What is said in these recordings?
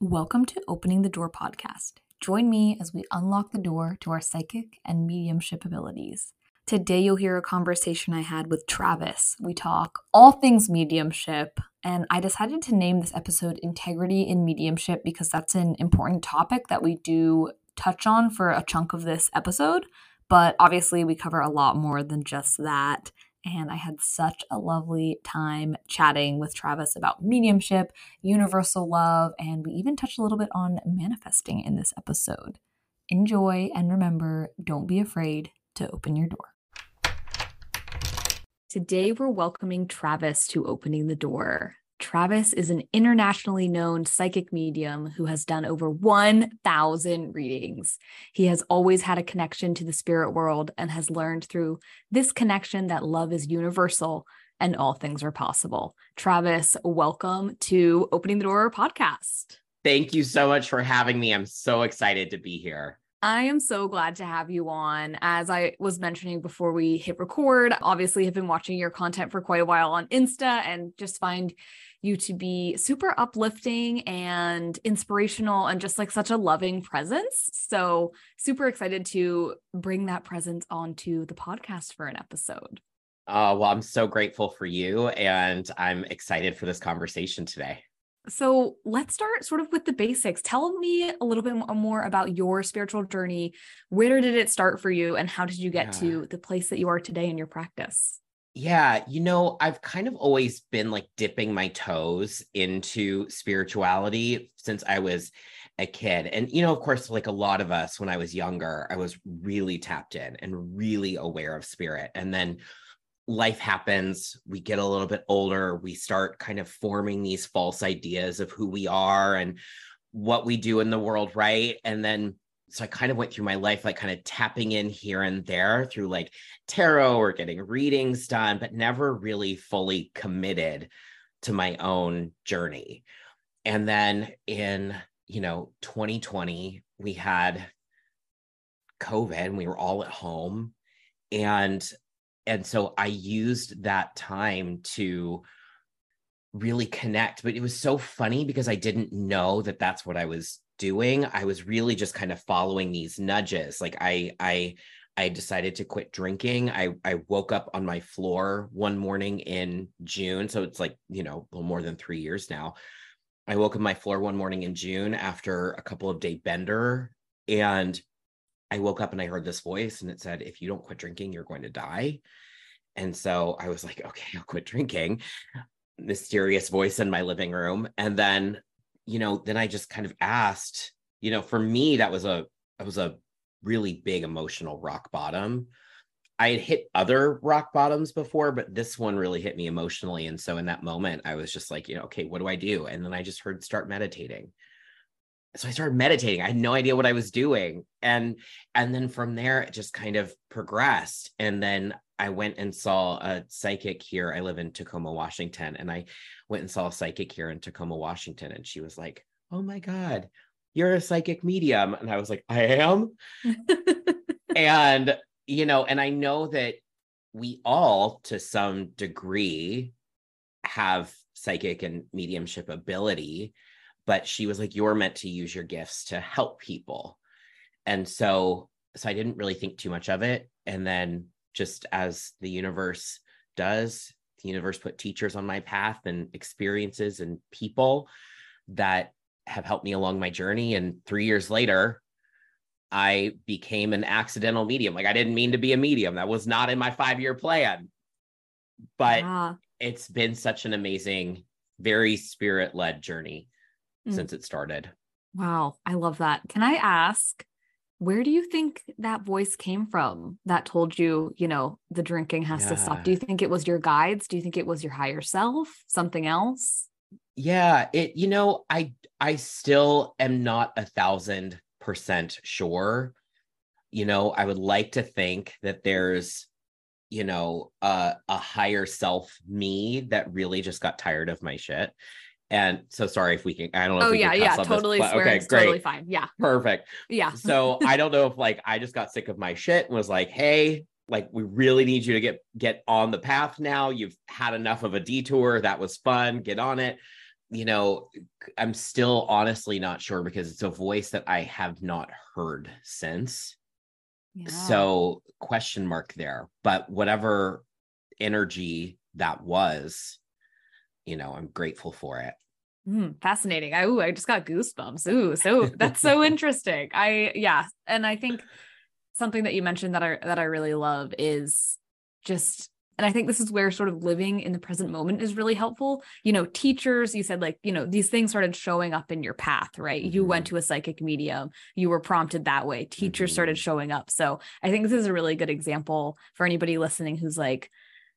Welcome to Opening the Door podcast. Join me as we unlock the door to our psychic and mediumship abilities. Today, you'll hear a conversation I had with Travis. We talk all things mediumship, and I decided to name this episode Integrity in Mediumship because that's an important topic that we do touch on for a chunk of this episode. But obviously, we cover a lot more than just that and I had such a lovely time chatting with Travis about mediumship, universal love, and we even touched a little bit on manifesting in this episode. Enjoy and remember don't be afraid to open your door. Today, we're welcoming Travis to Opening the Door. Travis is an internationally known psychic medium who has done over 1,000 readings. He has always had a connection to the spirit world and has learned through this connection that love is universal and all things are possible. Travis, welcome to Opening the Door podcast. Thank you so much for having me. I'm so excited to be here. I am so glad to have you on. As I was mentioning before we hit record, obviously have been watching your content for quite a while on Insta and just find you to be super uplifting and inspirational and just like such a loving presence. So, super excited to bring that presence onto the podcast for an episode. Oh, well, I'm so grateful for you and I'm excited for this conversation today. So let's start sort of with the basics. Tell me a little bit uh, more about your spiritual journey. Where did it start for you, and how did you get yeah. to the place that you are today in your practice? Yeah, you know, I've kind of always been like dipping my toes into spirituality since I was a kid. And, you know, of course, like a lot of us when I was younger, I was really tapped in and really aware of spirit. And then life happens, we get a little bit older, we start kind of forming these false ideas of who we are and what we do in the world, right? And then so I kind of went through my life like kind of tapping in here and there through like tarot or getting readings done, but never really fully committed to my own journey. And then in, you know, 2020, we had COVID and we were all at home. And and so I used that time to really connect. But it was so funny because I didn't know that that's what I was doing. I was really just kind of following these nudges. Like I, I, I decided to quit drinking. I, I woke up on my floor one morning in June. So it's like, you know, a little more than three years now. I woke up my floor one morning in June after a couple of day bender. And I woke up and I heard this voice and it said, if you don't quit drinking, you're going to die. And so I was like, okay, I'll quit drinking. Mysterious voice in my living room. And then, you know, then I just kind of asked, you know, for me, that was a that was a really big emotional rock bottom. I had hit other rock bottoms before, but this one really hit me emotionally. And so in that moment, I was just like, you know, okay, what do I do? And then I just heard start meditating so I started meditating. I had no idea what I was doing. And and then from there it just kind of progressed. And then I went and saw a psychic here. I live in Tacoma, Washington. And I went and saw a psychic here in Tacoma, Washington. And she was like, Oh my God, you're a psychic medium. And I was like, I am. and, you know, and I know that we all, to some degree, have psychic and mediumship ability but she was like you're meant to use your gifts to help people and so so i didn't really think too much of it and then just as the universe does the universe put teachers on my path and experiences and people that have helped me along my journey and 3 years later I became an accidental medium. Like I didn't mean to be a medium. That was not in my 5-year plan. But yeah. it's been such an amazing very spirit-led journey mm. since it started. Wow, I love that. Can I ask, where do you think that voice came from that told you, you know, the drinking has yeah. to stop? Do you think it was your guides? Do you think it was your higher self? Something else? Yeah, it, you know, I I still am not a thousand percent sure. You know, I would like to think that there's you know a a higher self me that really just got tired of my shit and so sorry if we can, I don't know. Oh yeah, yeah, totally. This, okay, great. Totally fine. Yeah. Perfect. Yeah. so I don't know if like I just got sick of my shit and was like, hey, like we really need you to get get on the path now. You've had enough of a detour. That was fun. Get on it. you know, I'm still honestly not sure because it's a voice that I have not heard since. Yeah. So, question mark there. But whatever energy that was, you know, I'm grateful for it. Mm, fascinating. I ooh, I just got goosebumps. Ooh, so that's so interesting. I yeah, and I think something that you mentioned that I that I really love is just and I think this is where sort of living in the present moment is really helpful. You know, teachers, you said like, you know, these things started showing up in your path, right? Mm-hmm. You went mm-hmm. to a psychic medium, you were prompted that way, teachers mm-hmm. started showing up. So I think this is a really good example for anybody listening who's like,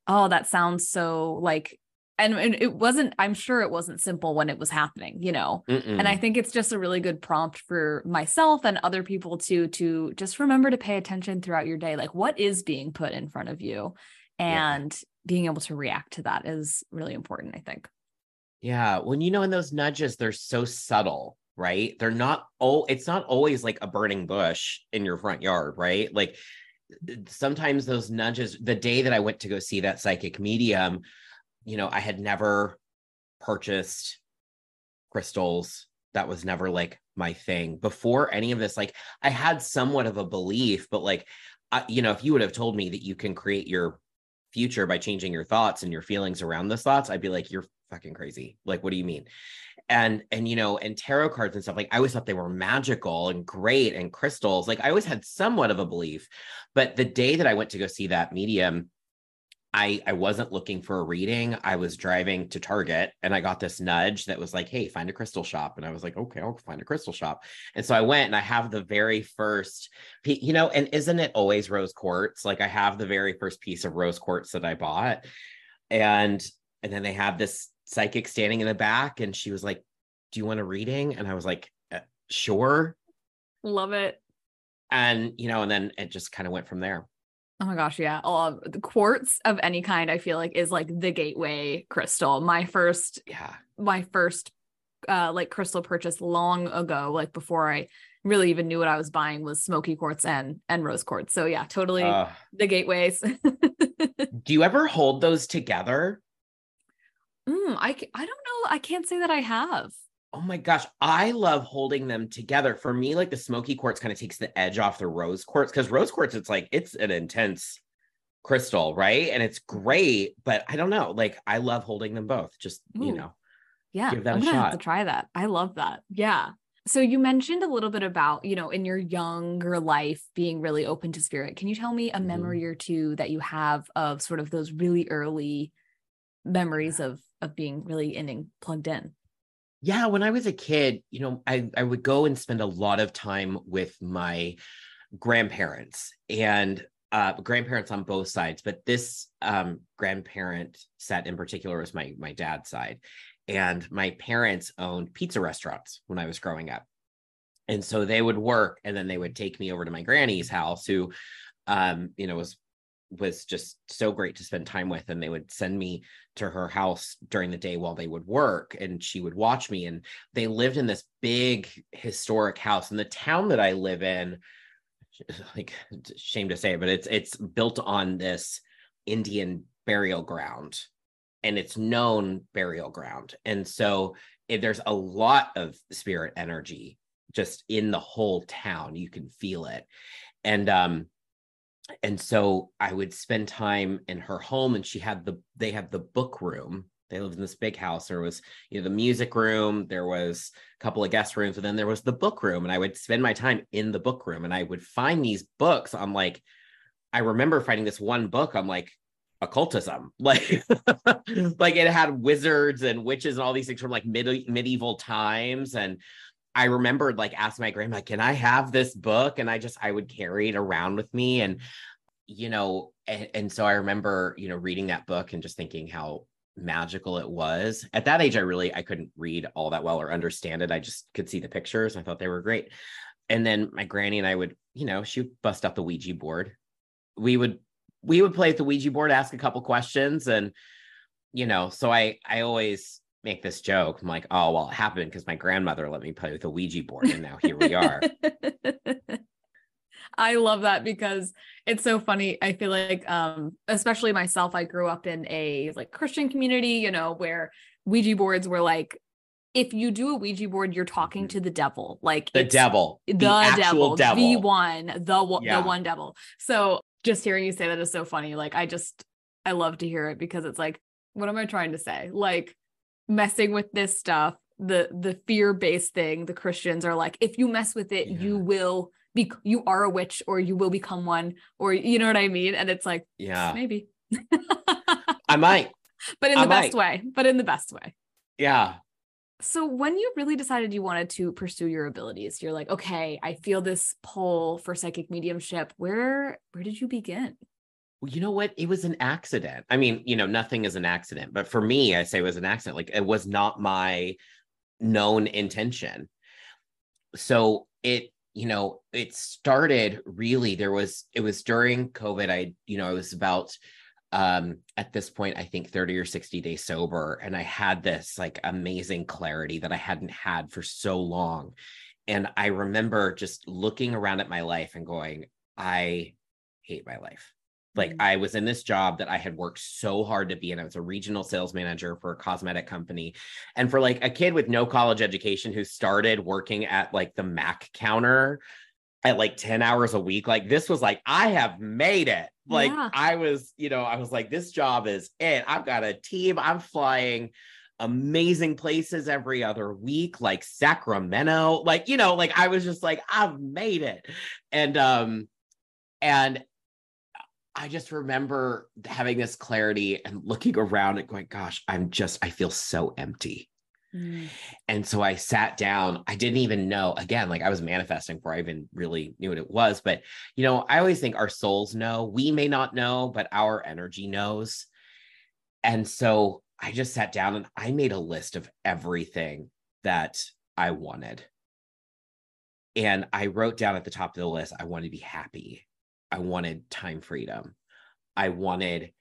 oh, that sounds so like and, and it wasn't i'm sure it wasn't simple when it was happening you know? Mm-mm. and i think it's just a really good prompt for myself and other people too to just remember to pay attention throughout your day like what is being put in front of you? And yeah. being able to react to that is really important i think. Yeah when you know in those nudges they're so subtle right? They're not oh it's not always like a burning bush in your front yard right? Like sometimes those nudges the day that i went to go see that psychic medium you know, I had never purchased crystals. That was never like my thing before any of this. Like, I had somewhat of a belief, but like, I, you know, if you would have told me that you can create your future by changing your thoughts and your feelings around those thoughts, I'd be like, you're fucking crazy. Like, what do you mean? And and you know, and tarot cards and stuff, like I always thought they were magical and great and crystals. Like I always had somewhat of a belief. But the day that I went to go see that medium, I I wasn't looking for a reading. I was driving to Target and I got this nudge that was like, "Hey, find a crystal shop." And I was like, "Okay, I'll find a crystal shop." And so I went and I have the very first you know, and isn't it always rose quartz? Like I have the very first piece of rose quartz that I bought. And and then they have this psychic standing in the back and she was like, "Do you want a reading?" And I was like, uh, "Sure." Love it. And you know, and then it just kind of went from there. Oh my gosh, yeah. Um, the quartz of any kind, I feel like is like the gateway crystal. My first, yeah, my first uh like crystal purchase long ago, like before I really even knew what I was buying was smoky quartz and and rose quartz. So yeah, totally uh, the gateways. do you ever hold those together? Mm, I I don't know. I can't say that I have. Oh my gosh, I love holding them together. For me, like the smoky quartz kind of takes the edge off the rose quartz because rose quartz, it's like it's an intense crystal, right? And it's great, but I don't know. Like I love holding them both. Just Ooh. you know, yeah, give that I'm a gonna shot. Have to try that. I love that. Yeah. So you mentioned a little bit about, you know, in your younger life being really open to spirit. Can you tell me a mm-hmm. memory or two that you have of sort of those really early memories of of being really in and plugged in? Yeah, when I was a kid, you know, I, I would go and spend a lot of time with my grandparents and uh, grandparents on both sides, but this um, grandparent set in particular was my my dad's side, and my parents owned pizza restaurants when I was growing up, and so they would work, and then they would take me over to my granny's house, who, um, you know, was was just so great to spend time with and they would send me to her house during the day while they would work and she would watch me and they lived in this big historic house in the town that I live in like shame to say it but it's it's built on this Indian burial ground and it's known burial ground and so if there's a lot of spirit energy just in the whole town. You can feel it. And um and so I would spend time in her home and she had the they had the book room. They lived in this big house. There was, you know, the music room, there was a couple of guest rooms, and then there was the book room. And I would spend my time in the book room and I would find these books. I'm like, I remember finding this one book. I'm like, occultism like like it had wizards and witches and all these things from like mid- medieval times and I remembered like asking my grandma, can I have this book? And I just, I would carry it around with me. And, you know, and, and so I remember, you know, reading that book and just thinking how magical it was. At that age, I really, I couldn't read all that well or understand it. I just could see the pictures. I thought they were great. And then my granny and I would, you know, she would bust out the Ouija board. We would, we would play at the Ouija board, ask a couple questions and, you know, so I, I always, make this joke. I'm like, oh, well, it happened because my grandmother let me play with a Ouija board. And now here we are. I love that because it's so funny. I feel like, um, especially myself, I grew up in a like Christian community, you know, where Ouija boards were like if you do a Ouija board, you're talking to the devil, like The devil. the, actual devil, the one, the Yeah. the one devil. So just hearing you say that is so funny. Like I just, I love to hear it because it's like, what am I trying to say? Like messing with this stuff, the the fear based thing. The Christians are like, if you mess with it, you will be, you are a witch, or you will become one, or you know what I mean. And it's like, Yeah. maybe, I might. but in I the best way. But in the best way. Yeah. So when you really decided you wanted to pursue your abilities, you're like, okay, I feel this pull for psychic mediumship. Where where did you begin? Well, you know what? It was an accident. I mean, you know, nothing is an accident, but for me, I say it was an accident. Like it was not my known intention. So it, you know, it started really, there was, it was during COVID. I, you know, I was about, um, at this point, I think 30 or 60 days sober. And I had this like amazing clarity that I hadn't had for so long. And I remember just looking around at my life and going, I hate my life. Like. I was in this job that I had worked so hard to be in. I was a regional sales manager for a cosmetic company. And for like a kid with no college education who started working at like the Mac counter at like 10 hours a week, like this was like, I have made it. Like Yeah. I was, you know, I was like, this job is it. I've got a team. I'm flying amazing places every other week, like Sacramento. Like, you know, like I was just like, I've made it. And um, and I just remember having this clarity and looking around and going, gosh, I'm just, I feel so empty. Mm. And so I sat down. I didn't even know, again, like I was manifesting before I even really knew what it was. But, you know, I always think our souls know. We may not know, but our energy knows. And so I just sat down and I made a list of everything that I wanted. And I wrote down at the top of the list, I wanted to be happy. I wanted time freedom. I wanted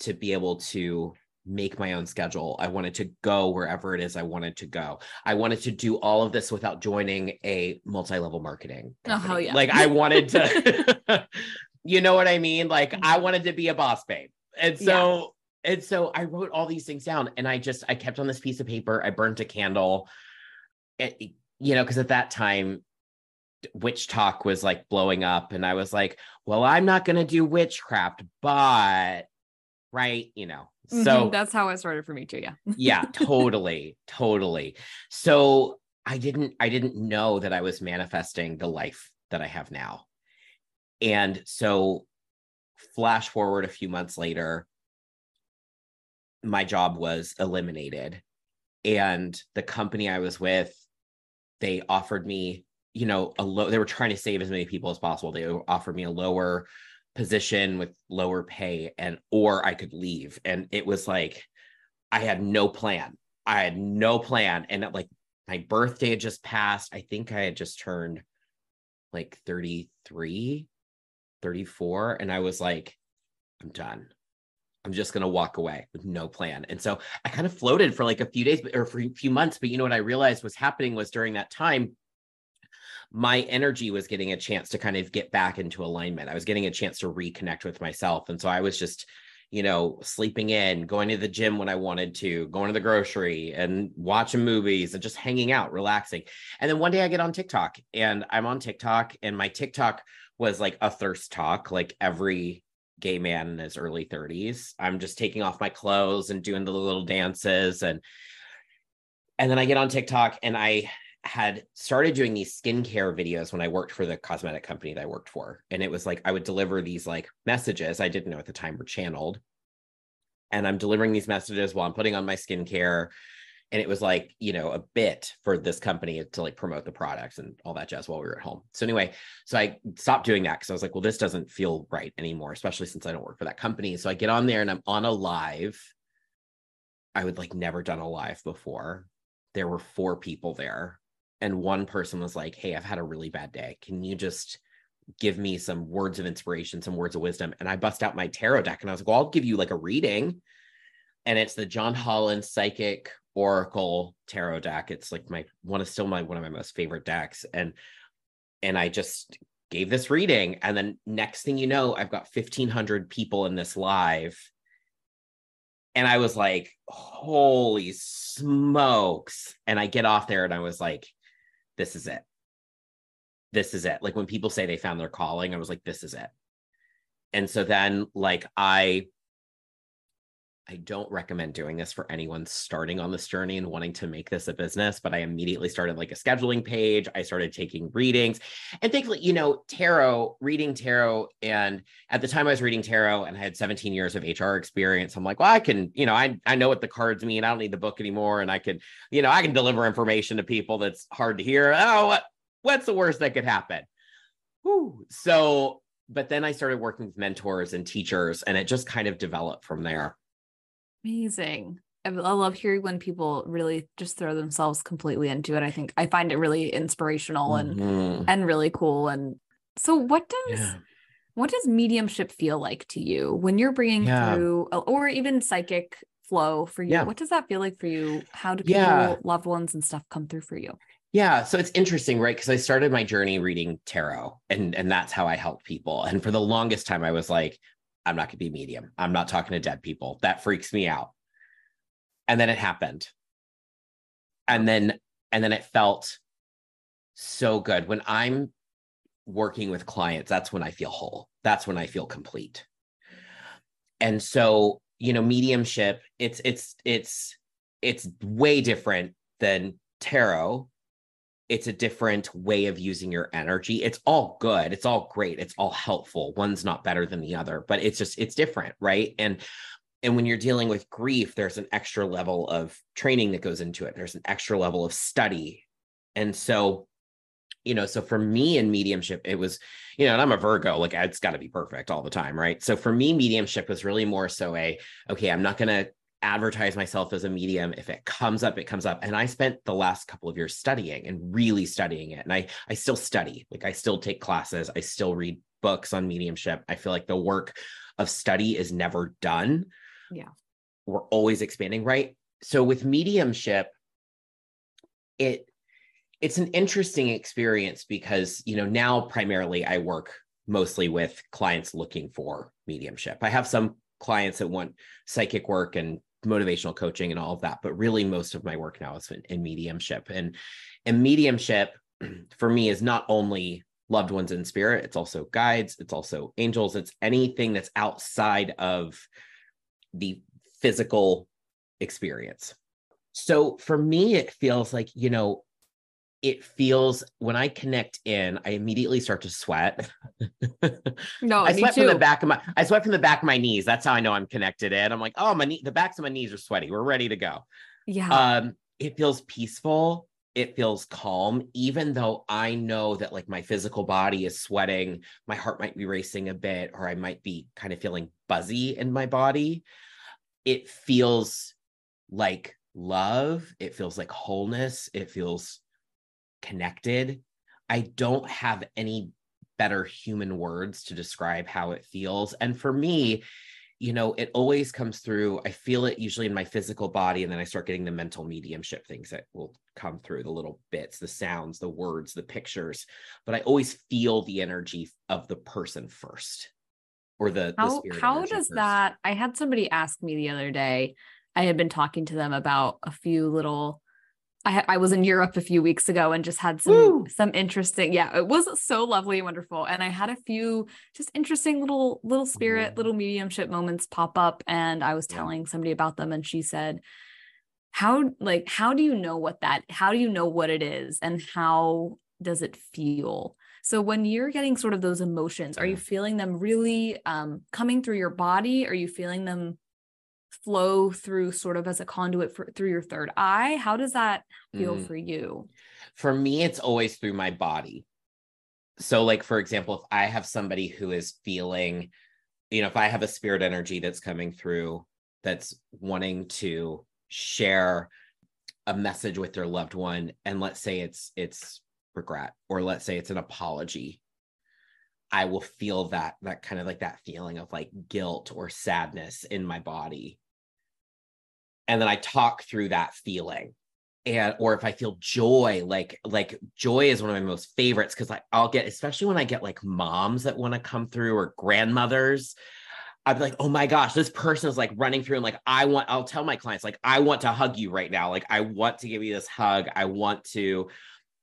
to be able to make my own schedule. I wanted to go wherever it is I wanted to go. I wanted to do all of this without joining a multi-level marketing. Oh, hell yeah. Like I wanted to, you know what I mean? Like Mm-hmm. I wanted to be a boss babe. And so, and so I wrote all these things down and I just, I kept on this piece of paper. I burnt a candle. It, you know, because at that time, witch talk was like blowing up and i was like well i'm not going to do witchcraft but right you know so mm-hmm, that's how it started for me too. Yeah. yeah totally totally so i didn't i didn't know that i was manifesting the life that i have now and so flash forward a few months later my job was eliminated and the company i was with they offered me you know a low they were trying to save as many people as possible. They offered me a lower position with lower pay and or i could leave. And it was like i had no plan. I had no plan. And uh, like my birthday had just passed. I think i had just turned like 33 34 and i was like i'm done. I'm just going to walk away with no plan. And so i kind of floated for like a few days or for a few months. But you know what i realized was happening was during that time my energy was getting a chance to kind of get back into alignment. I was getting a chance to reconnect with myself. And so I was just, you know, sleeping in, going to the gym when I wanted to, going to the grocery and watching movies and just hanging out, relaxing. And then one day I get on TikTok and I'm on TikTok and my TikTok was like a thirst talk, like every gay man in his early 30s. I'm just taking off my clothes and doing the little dances and and then I get on TikTok and I had started doing these skincare videos when I worked for the cosmetic company that I worked for. And it was like I would deliver these like messages I didn't know at the time were channeled. And I'm delivering these messages while I'm putting on my skincare. And it was like, you know, a bit for this company to like promote the products and all that jazz while we were at home. So anyway, so I stopped doing that because I was like, well, this doesn't feel right anymore, especially since I don't work for that company. So I get on there and I'm on a live. I would like never done a live before. There were four people there and one person was like hey i've had a really bad day. Can you just give me some words of inspiration some words of wisdom? And i bust out my tarot deck and i was like well i'll give you like a reading. And it's the john holland psychic oracle tarot deck. It's like my one is still my one of my most favorite decks. And and i just gave this reading. And then next thing you know i've got 1500 people in this live. And I was like, holy smokes. And I get off there and I was like, this is it. This is it. Like when people say they found their calling, I was like, this is it. And so then, like, I I don't recommend doing this for anyone starting on this journey and wanting to make this a business, but I immediately started like a scheduling page. I started taking readings. And thankfully, you know, tarot, reading tarot. And at the time I was reading tarot and I had 17 years of HR experience. I'm like, well, I can, you know, I, I know what the cards mean. I don't need the book anymore. And I can, you know, I can deliver information to people that's hard to hear. Oh, what, what's the worst that could happen? Whew. So, but then I started working with mentors and teachers, and it just kind of developed from there. Amazing. I love hearing when people really just throw themselves completely into it. I think I find it really inspirational and mm-hmm. and really cool. And so, what does yeah. what does mediumship feel like to you when you're bringing yeah. through, or even psychic flow for you? Yeah. What does that feel like for you? How do people, loved ones, and stuff come through for you? Yeah, so it's interesting, right? Because I started my journey reading tarot, and and that's how I help people. And for the longest time, I was like, I'm not going to be medium. I'm not talking to dead people. That freaks me out. And then it happened. And then and then it felt so good when I'm working with clients, that's when I feel whole. That's when I feel complete. And so, you know, mediumship, it's it's it's it's way different than tarot it's a different way of using your energy. It's all good. It's all great. It's all helpful. One's not better than the other, but it's just it's different, right? And and when you're dealing with grief, there's an extra level of training that goes into it. There's an extra level of study. And so, you know, so for me in mediumship, it was, you know, and I'm a Virgo, like it's got to be perfect all the time, right? So for me, mediumship was really more so a, okay, I'm not going to advertise myself as a medium. If it comes up it comes up. And i spent the last couple of years studying and really studying it. And i i still study. Like i still take classes. I still read books on mediumship. I feel like the work of study is never done. Yeah. We're always expanding right? So with mediumship it it's an interesting experience because you know now primarily i work mostly with clients looking for mediumship. I have some clients that want psychic work and motivational coaching and all of that but really most of my work now is in, in mediumship. And and mediumship for me is not only loved ones in spirit it's also guides it's also angels it's anything that's outside of the physical experience. So for me it feels like you know it feels when I connect in, I immediately start to sweat. no, I sweat from the back of my I sweat from the back of my knees. That's how I know I'm connected in. I'm like, oh, my knee, the backs of my knees are sweaty. We're ready to go. Yeah. Um, it feels peaceful. It feels calm, even though I know that like my physical body is sweating, my heart might be racing a bit, or I might be kind of feeling buzzy in my body. It feels like love. It feels like wholeness. It feels connected. I don't have any better human words to describe how it feels. And for me, you know, it always comes through. I feel it usually in my physical body, and then I start getting the mental mediumship things that will come through the little bits, the sounds, the words, the pictures. But I always feel the energy of the person first, or the how the how does first. that? I had somebody ask me the other day. I had been talking to them about a few little I, I was in Europe a few weeks ago and just had some Woo! some interesting yeah it was so lovely and wonderful. And I had a few just interesting little little spirit mm-hmm. little mediumship moments pop up and I was telling somebody about them and she said how like how do you know what that how do you know what it is and how does it feel? So when you're getting sort of those emotions are you feeling them really um, coming through your body? Are you feeling them flow through sort of as a conduit for, through your third eye? How does that feel mm. for you? For me it's always through my body. So like for example if i have somebody who is feeling you know if i have a spirit energy that's coming through that's wanting to share a message with their loved one and let's say it's it's regret or let's say it's an apology i will feel that that kind of like that feeling of like guilt or sadness in my body and then I talk through that feeling. And or if I feel joy, like like joy is one of my most favorites because like I'll get, especially when I get like moms that want to come through or grandmothers. I'd be like, oh my gosh, this person is like running through and like, I want, I'll tell my clients, like, I want to hug you right now. Like, I want to give you this hug. I want to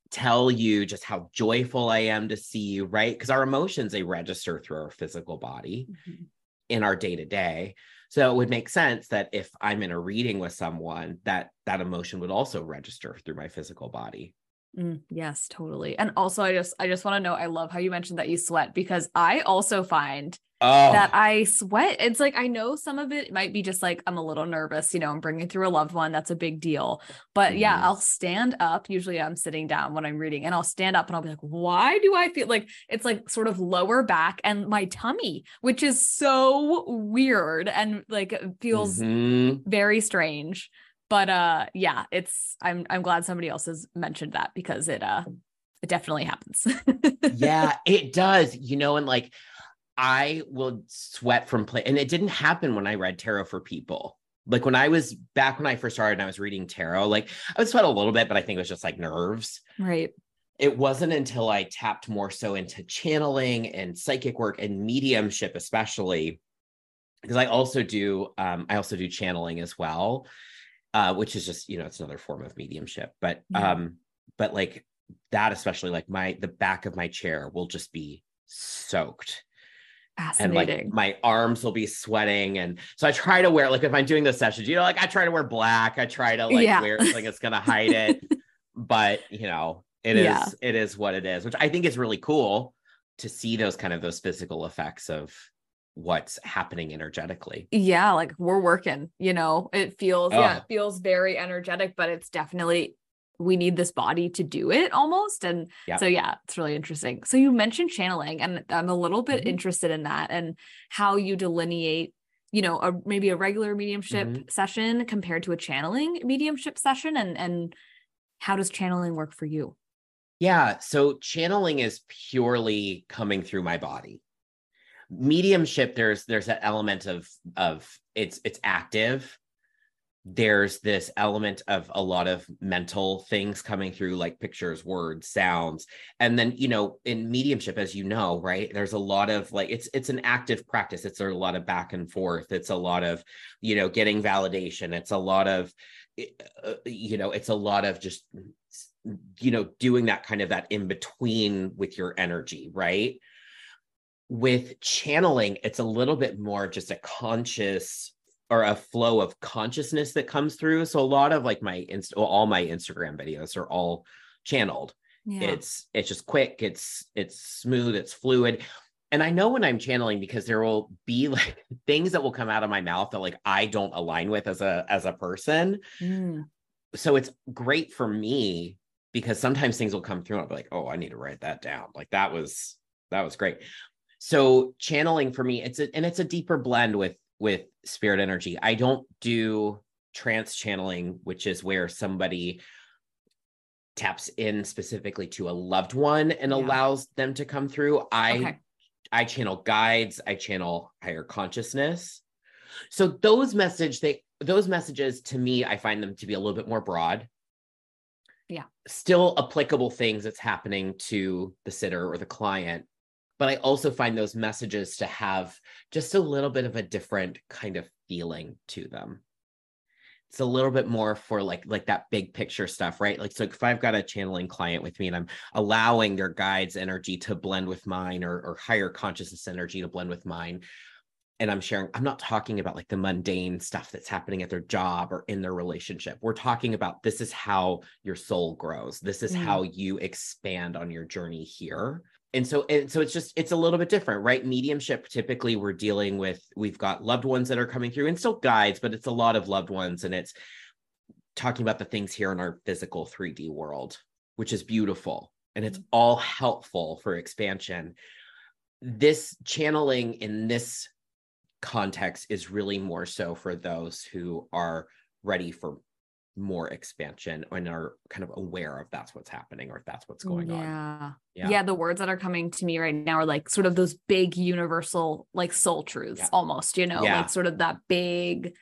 tell you just how joyful I am to see you, right? Because our emotions, they register through our physical body mm-hmm. in our day to day. So it would make sense that if I'm in a reading with someone, that that emotion would also register through my physical body. Mm, yes, totally. And also I just I just want to know I love how you mentioned that you sweat because I also find oh. that I sweat. It's like I know some of it might be just like I'm a little nervous, you know, I'm bringing through a loved one. That's a big deal. But mm-hmm. yeah, I'll stand up. Usually I'm sitting down when I'm reading and I'll stand up and I'll be like, why do I feel like it's like sort of lower back and my tummy, which is so weird and like feels mm-hmm. very strange but uh yeah it's i'm i'm glad somebody else has mentioned that because it uh it definitely happens. Yeah it does you know and like i will sweat from play and it didn't happen when i read tarot for people. Like when i was back when i first started and i was reading tarot like i would sweat a little bit but i think it was just like nerves. Right. It wasn't until i tapped more so into channeling and psychic work and mediumship especially because i also do um i also do channeling as well uh, which is just you know it's another form of mediumship but yeah. um but like that especially like my the back of my chair will just be soaked and like my arms will be sweating and so i try to wear like if i'm doing the sessions you know like i try to wear black i try to like yeah. wear something that's gonna hide it but you know it is yeah. it is what it is which i think is really cool to see those kind of those physical effects of what's happening energetically. Yeah, like we're working, you know, it feels, oh. yeah, it feels very energetic, but it's definitely we need this body to do it almost. And yep. so, yeah, it's really interesting. So, you mentioned channeling, and I'm a little bit mm-hmm. interested in that and how you delineate, you know, a, maybe a regular mediumship mm-hmm. session compared to a channeling mediumship session. And, and how does channeling work for you? Yeah. So, channeling is purely coming through my body mediumship there's there's that element of of it's it's active. There's this element of a lot of mental things coming through like pictures words sounds. And then you know in mediumship as you know right there's a lot of like it's it's an active practice. It's a lot of back and forth. It's a lot of you know getting validation. It's a lot of eh, uh, you know it's a lot of just you know doing that kind of that in between with your energy right with channeling, it's a little bit more just a conscious or a flow of consciousness that comes through. So a lot of like my inst all my Instagram videos are all channeled. Yeah. It's it's just quick, it's it's smooth, it's fluid. And I know when I'm channeling because there will be like things that will come out of my mouth that like I don't align with as a as a person. Mm. So it's great for me because sometimes things will come through and I'll be like, oh, I need to write that down. Like that was that was great so channeling for me it's a, and it's a deeper blend with with spirit energy. I don't do trance channeling which is where somebody taps in specifically to a loved one and yeah. allows them to come through. I okay. i channel guides i channel higher consciousness. So those message they those messages to me i find them to be a little bit more broad. Yeah. Still applicable things that's happening to the sitter or the client but I also find those messages to have just a little bit of a different kind of feeling to them. It's a little bit more for like like that big picture stuff, right? Like so if I've got a channeling client with me and I'm allowing their guide's energy to blend with mine or or higher consciousness energy to blend with mine, and I'm sharing, I'm not talking about like the mundane stuff that's happening at their job or in their relationship. We're talking about this is how your soul grows. This is mm. how you expand on your journey here and so and so it's just it's a little bit different right mediumship typically we're dealing with we've got loved ones that are coming through and still guides but it's a lot of loved ones and it's talking about the things here in our physical 3d world which is beautiful and it's mm-hmm. all helpful for expansion this channeling in this context is really more so for those who are ready for more expansion and are kind of aware of that's what's happening or if that's what's going yeah. on. Yeah. Yeah. The words that are coming to me right now are like sort of those big universal, like soul truths yeah. almost, you know, yeah. like sort of that big.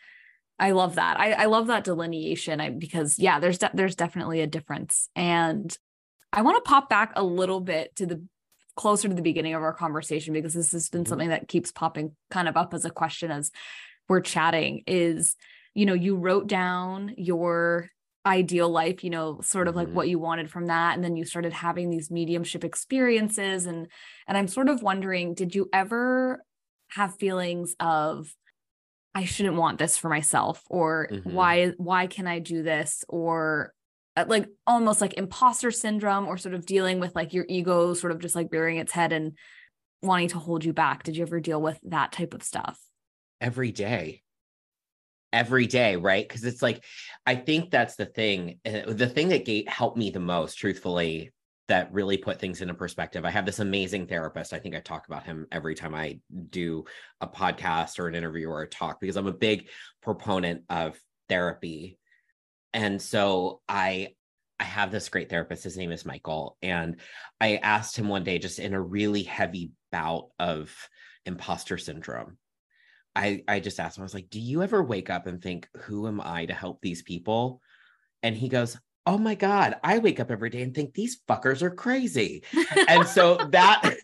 I love that. I, I love that delineation I, because yeah, there's de- there's definitely a difference. And I want to pop back a little bit to the closer to the beginning of our conversation because this has been mm-hmm. something that keeps popping kind of up as a question as we're chatting is you know you wrote down your ideal life you know sort of mm-hmm. like what you wanted from that and then you started having these mediumship experiences and and i'm sort of wondering did you ever have feelings of i shouldn't want this for myself or mm-hmm. why why can i do this or uh, like almost like imposter syndrome or sort of dealing with like your ego sort of just like rearing its head and wanting to hold you back did you ever deal with that type of stuff every day every day, right? Because it's like, I think that's the thing. The thing that Gate helped me the most, truthfully, that really put things into perspective. I have this amazing therapist. I think I talk about him every time I do a podcast or an interview or a talk because I'm a big proponent of therapy. And so I I have this great therapist. His name is Michael. And I asked him one day, just in a really heavy bout of imposter syndrome, I I just asked him, I was like, do you ever wake up and think, who am I to help these people? And he goes, Oh my God, I wake up every day and think these fuckers are crazy. and so that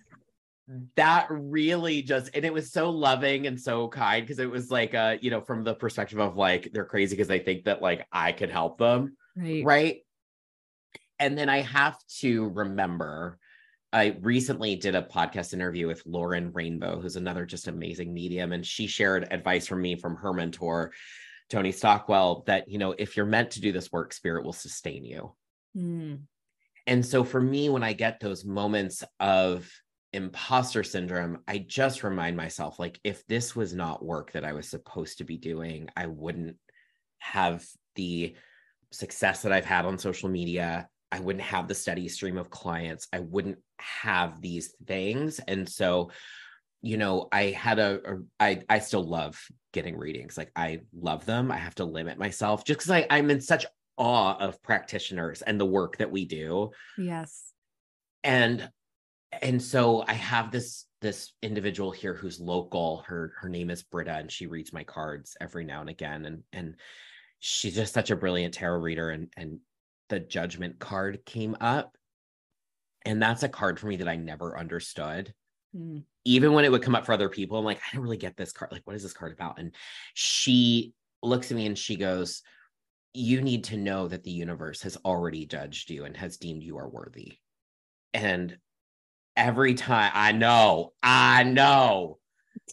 that really just and it was so loving and so kind because it was like uh you know from the perspective of like they're crazy because they think that like I could help them right right and then I have to remember I recently did a podcast interview with Lauren Rainbow, who's another just amazing medium, and she shared advice from me from her mentor, Tony Stockwell, that you know if you're meant to do this work, spirit will sustain you. Mm. And so for me, when I get those moments of imposter syndrome, I just remind myself, like, if this was not work that I was supposed to be doing, I wouldn't have the success that I've had on social media. I wouldn't have the steady stream of clients. I wouldn't have these things. And so, you know, I had a, a I I still love getting readings. Like I love them. I have to limit myself just because I'm in such awe of practitioners and the work that we do. Yes. And and so I have this this individual here who's local. Her her name is Britta, and she reads my cards every now and again. And and she's just such a brilliant tarot reader. And and the judgment card came up. And that's a card for me that I never understood. Mm. Even when it would come up for other people, I'm like, I don't really get this card. Like, what is this card about? And she looks at me and she goes, You need to know that the universe has already judged you and has deemed you are worthy. And every time I know, I know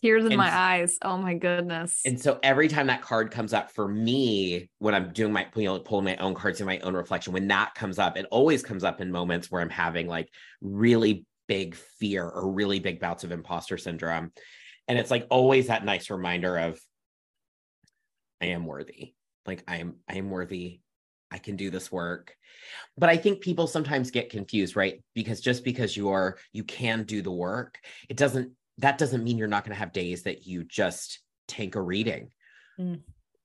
Tears in and, my eyes. Oh my goodness. And so every time that card comes up for me, when I'm doing my you know, pulling my own cards in my own reflection, when that comes up, it always comes up in moments where I'm having like really big fear or really big bouts of imposter syndrome. And it's like always that nice reminder of I am worthy. Like I am, I am worthy. I can do this work. But I think people sometimes get confused, right? Because just because you are, you can do the work, it doesn't that doesn't mean you're not going to have days that you just tank a reading. Mm.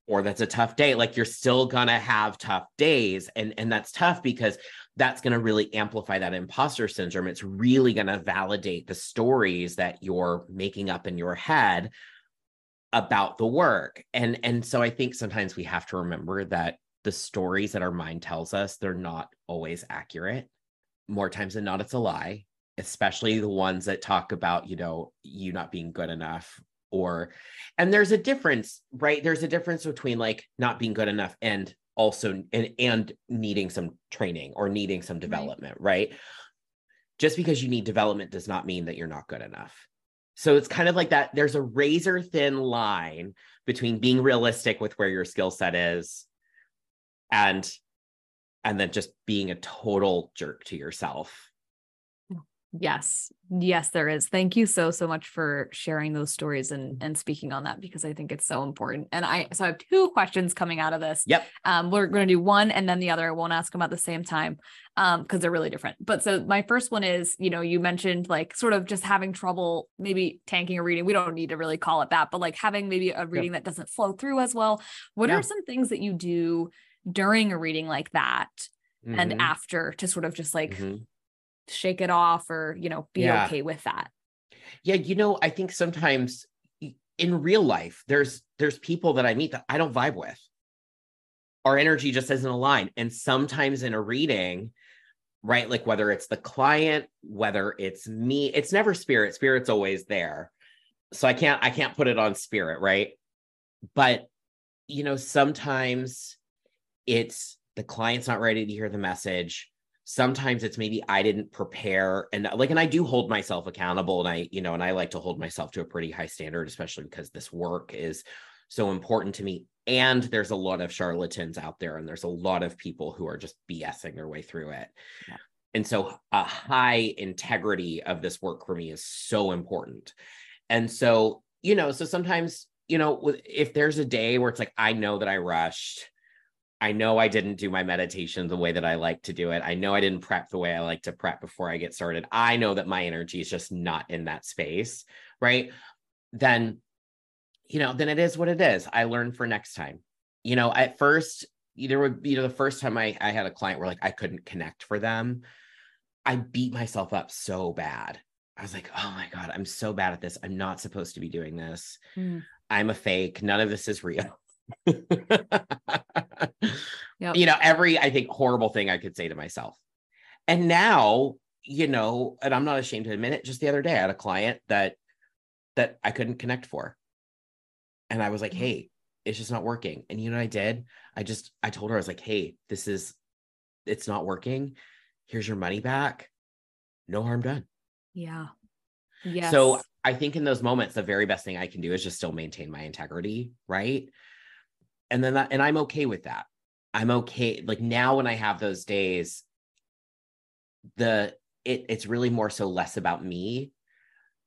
or that's a tough day like you're still going to have tough days and and that's tough because that's going to really amplify that imposter syndrome. It's really going to validate the stories that you're making up in your head about the work. And and so i think sometimes we have to remember that the stories that our mind tells us they're not always accurate. More times than not it's a lie especially the ones that talk about you know you not being good enough or and there's a difference right? There's a difference between like not being good enough and also and and needing some training or needing some development right, right? just because you need development does not mean that you're not good enough. So it's kind of like that there's a razor thin line between being realistic with where your skill set is and and then just being a total jerk to yourself Yes. Yes, there is. Thank you so so much for sharing those stories and and speaking on that because I think it's so important. And I so I have two questions coming out of this. Yep. Um we're going to do one and then the other. I won't ask them at the same time um because they're really different. But so my first one is, you know, you mentioned like sort of just having trouble maybe tanking a reading. We don't need to really call it that, but like having maybe a reading yep. that doesn't flow through as well. What yeah. are some things that you do during a reading like that? Mm-hmm. and after to sort of just like mm-hmm shake it off or you know be yeah. okay with that yeah you know i think sometimes in real life there's there's people that i meet that i don't vibe with our energy just isn't aligned and sometimes in a reading right? Like whether it's the client, whether it's me, it's never spirit. Spirit's always there. So I can't I can't put it on spirit, right? But you know, sometimes it's the client's not ready to hear the message. Sometimes it's maybe I didn't prepare and uh, like and I do hold myself accountable and I, you know, and I like to hold myself to a pretty high standard especially because this work is so important to me. And there's a lot of charlatans out there and there's a lot of people who are just bsing their way through it. Yeah. and so a high integrity of this work for me is so important. And so you know so sometimes you know if there's a day where it's like i know that i rushed i know i didn't do my meditation the way that i like to do it i know i didn't prep the way i like to prep before i get started i know that my energy is just not in that space right then you know, then it is what it is. I learn for next time. You know, at first, there would, you know, the first time I, I had a client where like I couldn't connect for them, I beat myself up so bad. I was like, oh my God, I'm so bad at this. I'm not supposed to be doing this. Mm. I'm a fake. None of this is real. Yep. You know, every, I think, horrible thing I could say to myself. And now, you know, and I'm not ashamed to admit it, just the other day, I had a client that that I couldn't connect for. And I was like, mm-hmm. hey, it's just not working. And you know what I did? I just I told her, I was like, hey, this is it's not working. Here's your money back. No harm done. Yeah. Yeah. So I think in those moments, the very best thing I can do is just still maintain my integrity, right? And then that, and I'm okay with that. I'm okay. Like now when I have those days, the it it's really more so less about me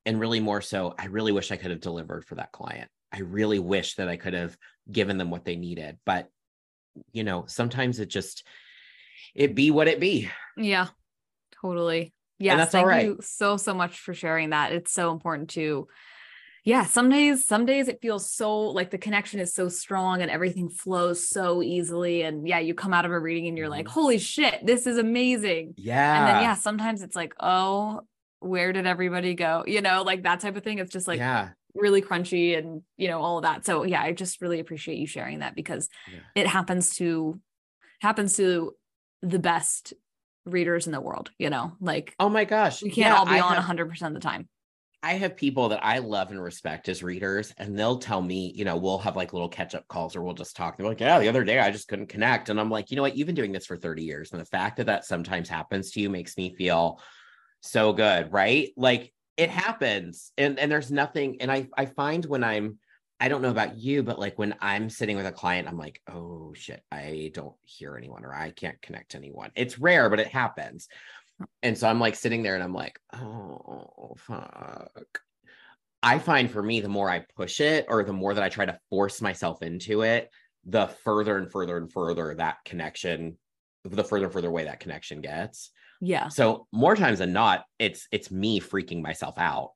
and really more so I really wish I could have delivered for that client. I really wish that I could have given them what they needed. But, you know, sometimes it just, it be what it be. Yeah, totally. Yes. thank you so, so much for sharing that. It's so important to, yeah, some days, some days it feels so like the connection is so strong and everything flows so easily. And yeah, you come out of a reading and you're like, mm-hmm. holy shit, this is amazing. Yeah. And then, yeah, sometimes it's like, oh, where did everybody go? You know, like that type of thing. It's just like, yeah really crunchy and you know all of that so yeah i just really appreciate you sharing that because yeah. it happens to happens to the best readers in the world you know like oh my gosh we can't yeah, all be I on have, 100% of the time i have people that i love and respect as readers and they'll tell me you know we'll have like little catch up calls or we'll just talk they're like yeah the other day i just couldn't connect and i'm like you know what? You've been doing this for 30 years and the fact that that sometimes happens to you makes me feel so good right? Like it happens and and there's nothing and i i find when i'm i don't know about you but like when i'm sitting with a client i'm like oh shit i don't hear anyone or i can't connect anyone. It's rare but it happens and so i'm like sitting there and i'm like oh fuck i find for me the more i push it or the more that i try to force myself into it the further and further and further that connection the further and further away that connection gets yeah. So more times than not, it's it's me freaking myself out.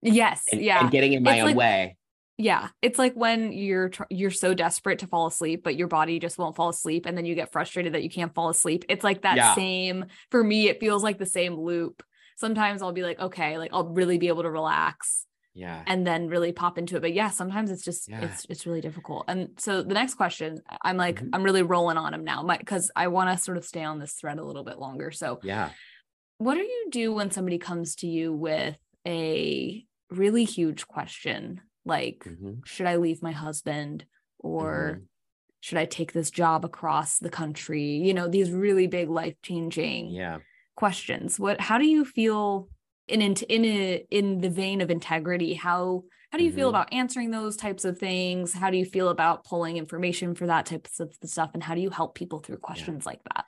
Yes. And, yeah. And getting in my it's own like, way. Yeah. It's like when you're you're so desperate to fall asleep, but your body just won't fall asleep, and then you get frustrated that you can't fall asleep. It's like that yeah. same. For me, it feels like the same loop. Sometimes I'll be like, okay, like I'll really be able to relax yeah and then really pop into it but yeah sometimes it's just yeah. it's it's really difficult and so the next question i'm like mm-hmm. i'm really rolling on them now because i want to sort of stay on this thread a little bit longer so yeah what do you do when somebody comes to you with a really huge question like mm-hmm. should i leave my husband or mm-hmm. should i take this job across the country you know these really big life changing yeah questions what how do you feel in in in a, in the vein of integrity how how do you mm-hmm. feel about answering those types of things how do you feel about pulling information for that types of stuff and how do you help people through questions yeah. like that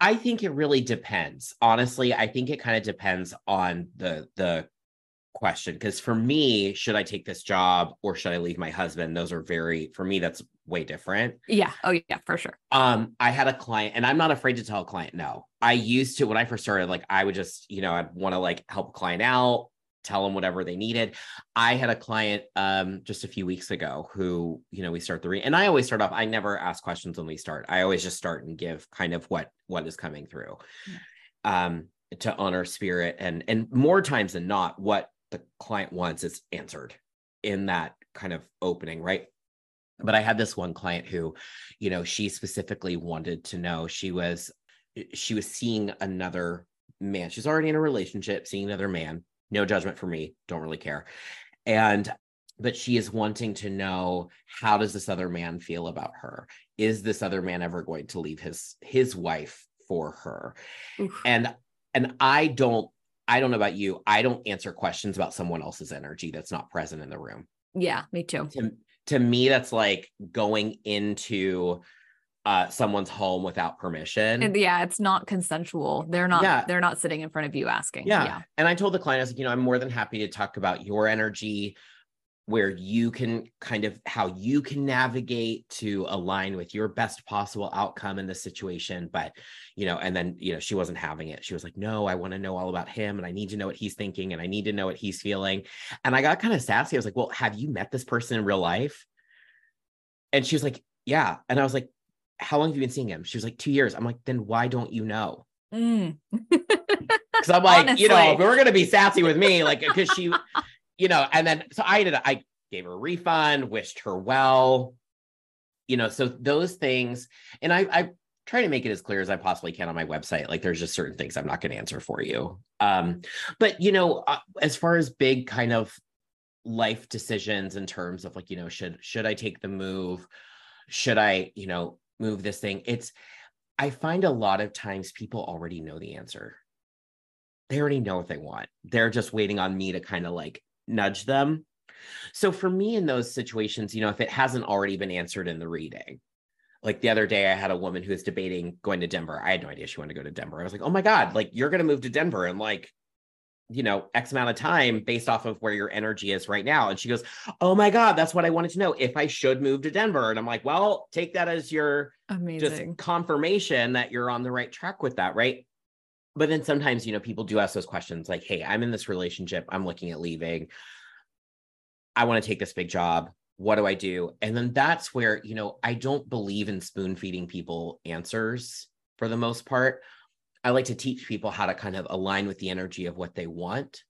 i think it really depends honestly i think it kind of depends on the the question because for me should i take this job or should i leave my husband? Those are very for me that's way different. Yeah. Oh yeah for sure. Um i had a client and i'm not afraid to tell a client no. I used to when i first started like i would just you know i'd want to like help a client out tell them whatever they needed. I had a client um just a few weeks ago who you know we start the re- and i always start off i never ask questions when we start. I always just start and give kind of what what is coming through um to honor spirit and and more times than not what the client wants is answered in that kind of opening, right? But I had this one client who, you know, she specifically wanted to know she was she was seeing another man. She's already in a relationship, seeing another man. No judgment for me. Don't really care. And but she is wanting to know how does this other man feel about her? Is this other man ever going to leave his his wife for her? Oof. And and I don't I don't know about you. I don't answer questions about someone else's energy that's not present in the room. Yeah, me too. To, to me, that's like going into uh, someone's home without permission. And yeah, it's not consensual. They're not. Yeah. They're not sitting in front of you asking. Yeah. yeah. And I told the client, I was like, you know, I'm more than happy to talk about your energy, where you can kind of how you can navigate to align with your best possible outcome in the situation but you know and then you know she wasn't having it. She was like no i want to know all about him and i need to know what he's thinking and i need to know what he's feeling. And i got kind of sassy. I was like well have you met this person in real life? And she was like yeah. And i was like how long have you been seeing him? She was like two years. I'm like then why don't you know? Mm. Cause I'm like, Honestly. you know, we're gonna be sassy with me, like, because she you know, and then so I up, I gave her a refund, wished her well, you know, so those things, and I, I try to make it as clear as I possibly can on my website. Like there's just certain things I'm not going to answer for you. Um, but you know, uh, as far as big kind of life decisions in terms of like, you know, should, should I take the move? Should I, you know, move this thing? It's, I find a lot of times people already know the answer. They already know what they want. They're just waiting on me to kind of like nudge them. So for me in those situations, you know, if it hasn't already been answered in the reading, like the other day I had a woman who was debating going to Denver. I had no idea she wanted to go to Denver. I was like, "Oh my god, like you're going to move to Denver and like you know, X amount of time based off of where your energy is right now. And she goes, Oh my God, that's what I wanted to know if I should move to Denver. And I'm like, Well, take that as your Amazing. just confirmation that you're on the right track with that. Right but then sometimes you know people do ask those questions like hey i'm in this relationship i'm looking at leaving. I want to take this big job. What do i do? And then that's where you know i don't believe in spoon feeding people answers for the most part. I like to teach people how to kind of align with the energy of what they want.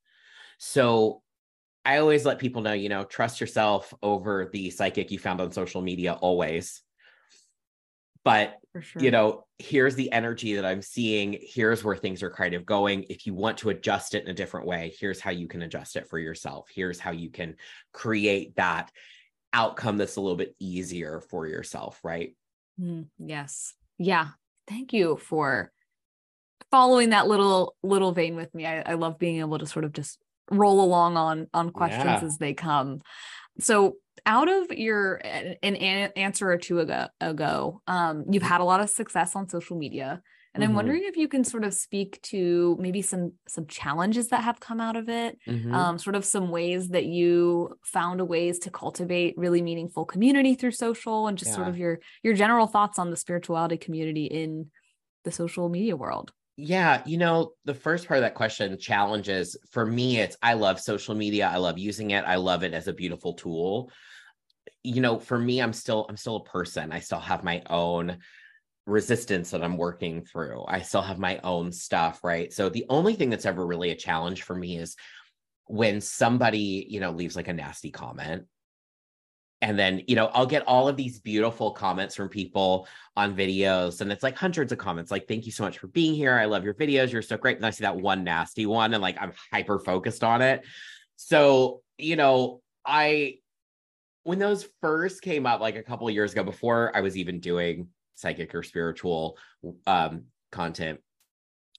So i always let people know you know trust yourself over the psychic you found on social media always but sure. you know here's the energy that i'm seeing. Here's where things are kind of going. If you want to adjust it in a different way here's how you can adjust it for yourself. Here's how you can create that outcome that's a little bit easier for yourself right? Mm, yes. Yeah. Thank you for following that little little vein with me. I, I love being able to sort of just roll along on on questions yeah. as they come so out of your an, an answer or two ago, ago um, you've had a lot of success on social media and mm-hmm. i'm wondering if you can sort of speak to maybe some some challenges that have come out of it mm-hmm. um, sort of some ways that you found a ways to cultivate really meaningful community through social and just yeah. sort of your your general thoughts on the spirituality community in the social media world yeah, you know, the first part of that question, challenges, for me, it's I love social media. I love using it. I love it as a beautiful tool. You know, for me, I'm still, I'm still a person. I still have my own resistance that I'm working through. I still have my own stuff, right? So the only thing that's ever really a challenge for me is when somebody, you know, leaves like a nasty comment and then you know i'll get all of these beautiful comments from people on videos and it's like hundreds of comments like thank you so much for being here. I love your videos. You're so great. And i see that one nasty one and like i'm hyper focused on it. So you know i when those first came up like a couple years ago before i was even doing psychic or spiritual um content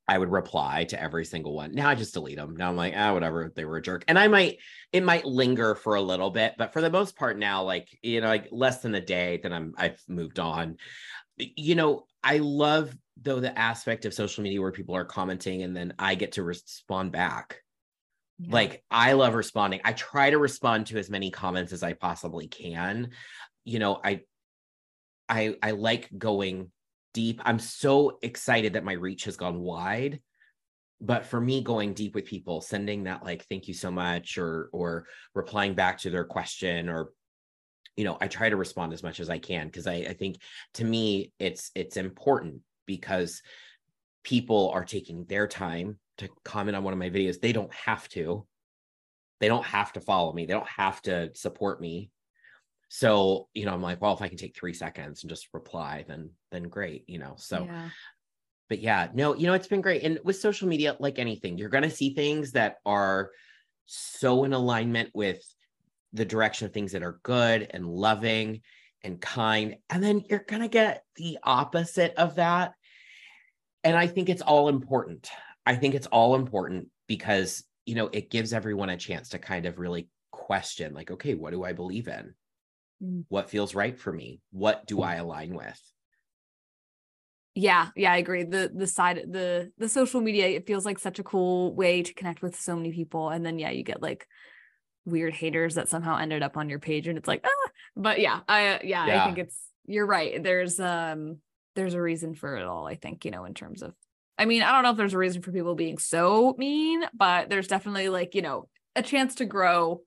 I would reply to every single one. Now I just delete them. Now I'm like, ah, whatever. They were a jerk. And I might, it might linger for a little bit, but for the most part now, like, you know, like less than a day, then I'm, I've moved on. You know, I love though the aspect of social media where people are commenting and then I get to respond back. Yeah. Like I love responding. I try to respond to as many comments as I possibly can. You know, I I I like going deep. I'm so excited that my reach has gone wide. But for me, going deep with people, sending that like "thank you so much" or or replying back to their question, or you know, I try to respond as much as I can because I, I think to me it's it's important because people are taking their time to comment on one of my videos. They don't have to. They don't have to follow me. They don't have to support me so you know i'm like well if i can take three seconds and just reply then then great you know so yeah. but yeah, no, you know, it's been great. And with social media, like anything, you're going to see things that are so in alignment with the direction of things that are good and loving and kind. And then you're going to get the opposite of that. And I think it's all important. I think it's all important because, you know, it gives everyone a chance to kind of really question, like, okay, what do I believe in? Mm. What feels right for me? What do I align with? yeah yeah i agree the the side the the social media it feels like such a cool way to connect with so many people and then yeah you get like weird haters that somehow ended up on your page and it's like ah but yeah i yeah, yeah. i think it's you're right there's um there's a reason for it all i think you know in terms of i mean i don't know if there's a reason for people being so mean but there's definitely like you know a chance to grow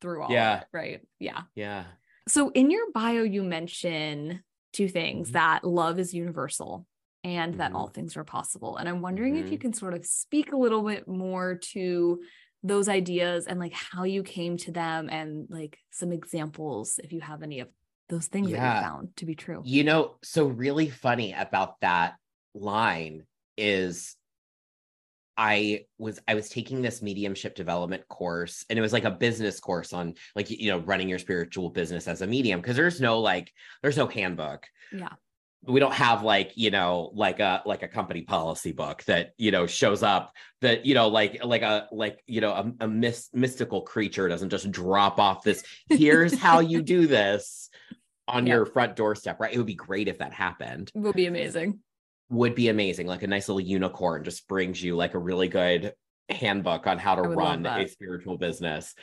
through all yeah it, right yeah yeah so in your bio you mention two things mm-hmm. that love is universal and mm-hmm. that all things are possible. And I'm wondering mm-hmm. if you mm-hmm. can sort of speak a little bit more to those ideas and like how you came to them and like some examples if you have any of those things yeah. that you found to be true. You know, so really funny about that line is I was I was taking this mediumship development course and it was like a business course on like you know running your spiritual business as a medium because there's no like there's no handbook. Yeah. We don't have like, you know, like a like a company policy book that, you know, shows up that, you know, like like a like, you know, a, a mis- mystical creature doesn't just drop off this here's how you do this on yeah. your front doorstep, right? It would be great if that happened. It would be amazing would be amazing. Like a nice little unicorn just brings you like a really good handbook on how to run a spiritual business.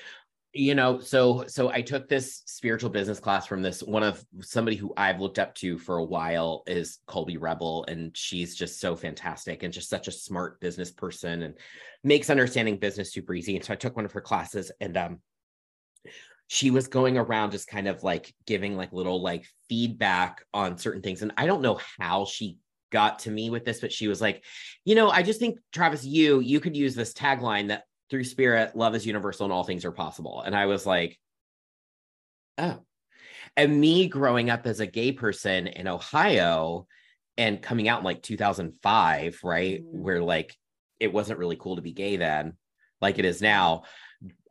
You know, so so I took this spiritual business class from this one of somebody who I've looked up to for a while is Colby Rebel and she's just so fantastic and just such a smart business person and makes understanding business super easy. And so I took one of her classes and um she was going around just kind of like giving like little like feedback on certain things and I don't know how she got to me with this, but she was like, you know, I just think Travis, you you could use this tagline that through spirit, love is universal and all things are possible. And I was like, oh. And me growing up as a gay person in Ohio and coming out in like 2005, right? Mm-hmm. Where like it wasn't really cool to be gay then, like it is now.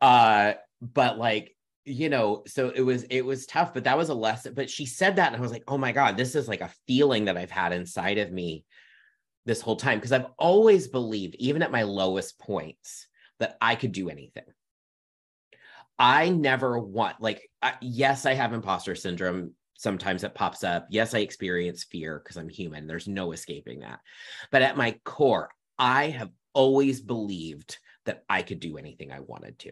Uh, but like you know so it was it was tough but that was a lesson but she said that and i was like oh my god this is like a feeling that i've had inside of me this whole time. Because i've always believed even at my lowest points that i could do anything. I never want like I, yes i have imposter syndrome sometimes it pops up. Yes i experience fear because i'm human. There's no escaping that. But at my core i have always believed that i could do anything i wanted to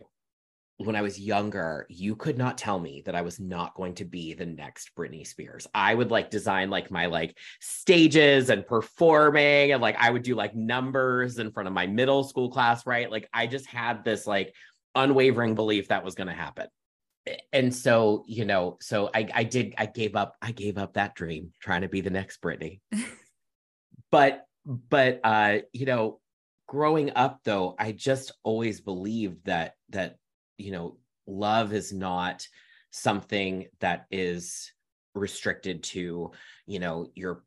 when I was younger, you could not tell me that I was not going to be the next Britney Spears. I would like design like my like stages and performing and like I would do like numbers in front of my middle school class, right? Like I just had this like unwavering belief that was going to happen. And so, you know, so I I did I gave up I gave up that dream trying to be the next Britney. but but uh you know, growing up though, I just always believed that that you know love is not something that is restricted to you know your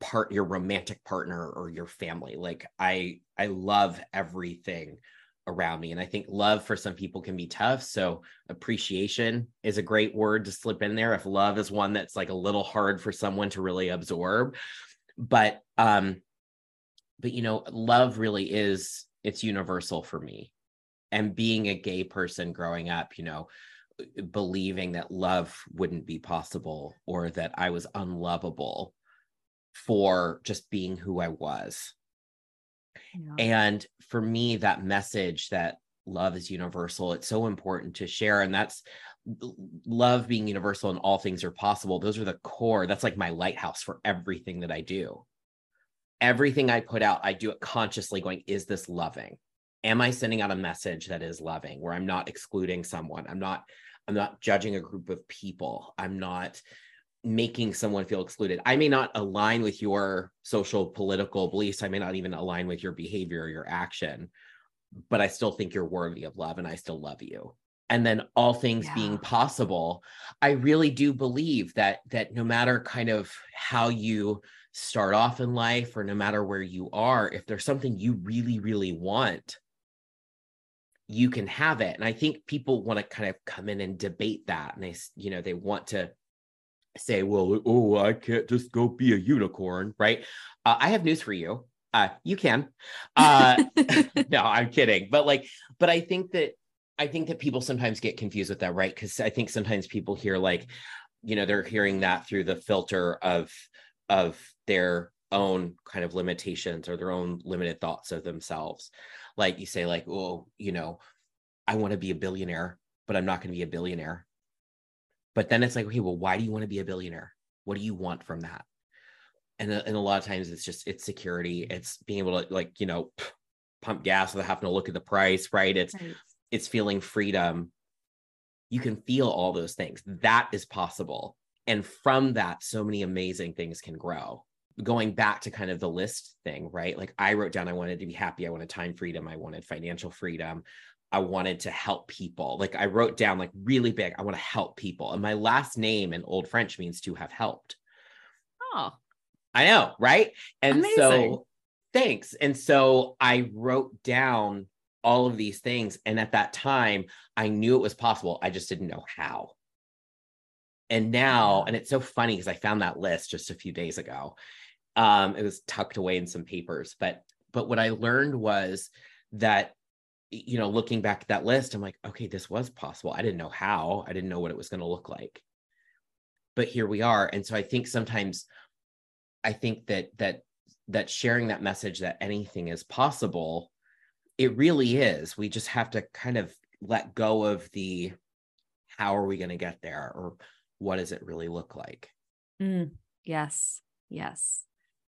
part your romantic partner or your family. Like i i love everything around me and i think love for some people can be tough. So appreciation is a great word to slip in there if love is one that's like a little hard for someone to really absorb. But um but you know love really is it's universal for me and being a gay person growing up, you know, uh, believing that love wouldn't be possible or that I was unlovable for just being who I was. Yeah. And for me, that message that love is universal, it's so important to share. And that's love being universal and all things are possible. Those are the core. That's like my lighthouse for everything that I do. Everything I put out, I do it consciously going, is this loving? Am i sending out a message that is loving where i'm not excluding someone? I'm not i'm not judging a group of people. I'm not making someone feel excluded. I may not align with your social political beliefs. I may not even align with your behavior or your action but i still think you're worthy of love and i still love you. And then all things yeah. being possible i really do believe that that no matter kind of how you start off in life or no matter where you are, if there's something you really, really want, you can have it. And I think people want to kind of come in and debate that. And they, you know, they want to say, well, oh, I can't just go be a unicorn, right? Uh, I have news for you. Uh, you can. Uh, no, I'm kidding. But like, but I think that I think that people sometimes get confused with that, right? Because I think sometimes people hear like, you know, they're hearing that through the filter of of their own kind of limitations or their own limited thoughts of themselves. Like you say, like, oh, you know, I want to be a billionaire, but I'm not going to be a billionaire. But then it's like, okay, well, why do you want to be a billionaire? What do you want from that? And, uh, and a lot of times it's just it's security. It's being able to like, you know, pump gas without having to look at the price, right? It's right. it's feeling freedom. You can feel all those things. That is possible. And from that, so many amazing things can grow going back to kind of the list thing, right? Like I wrote down I wanted to be happy, I wanted time freedom, I wanted financial freedom, I wanted to help people. Like I wrote down like really big, I want to help people. And my last name in old French means to have helped. Oh. I know, right? And Amazing. so thanks. And so I wrote down all of these things and at that time I knew it was possible. I just didn't know how. And now, and it's so funny because I found that list just a few days ago. Um, it was tucked away in some papers, but but what I learned was that you know, looking back at that list, I'm like, okay, this was possible. I didn't know how, I didn't know what it was going to look like. But here we are. And so I think sometimes I think that that that sharing that message that anything is possible, it really is. We just have to kind of let go of the how are we going to get there or what does it really look like? Mm, yes. Yes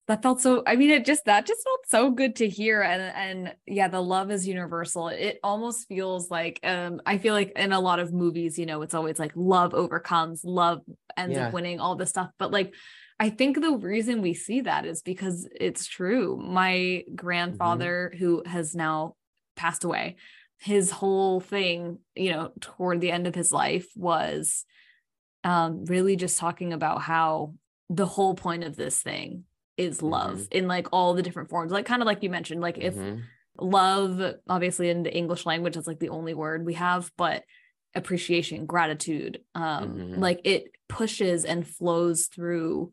that felt so i mean it just that just felt so good to hear and and yeah the love is universal it almost feels like um i feel like in a lot of movies you know it's always like love overcomes love ends yeah. up winning all this stuff but like i think the reason we see that is because it's true my grandfather mm-hmm. who has now passed away his whole thing you know toward the end of his life was um really just talking about how the whole point of this thing is love mm-hmm. in like all the different forms like kind of like you mentioned like if mm-hmm. love obviously in the english language is like the only word we have but appreciation gratitude um mm-hmm. like it pushes and flows through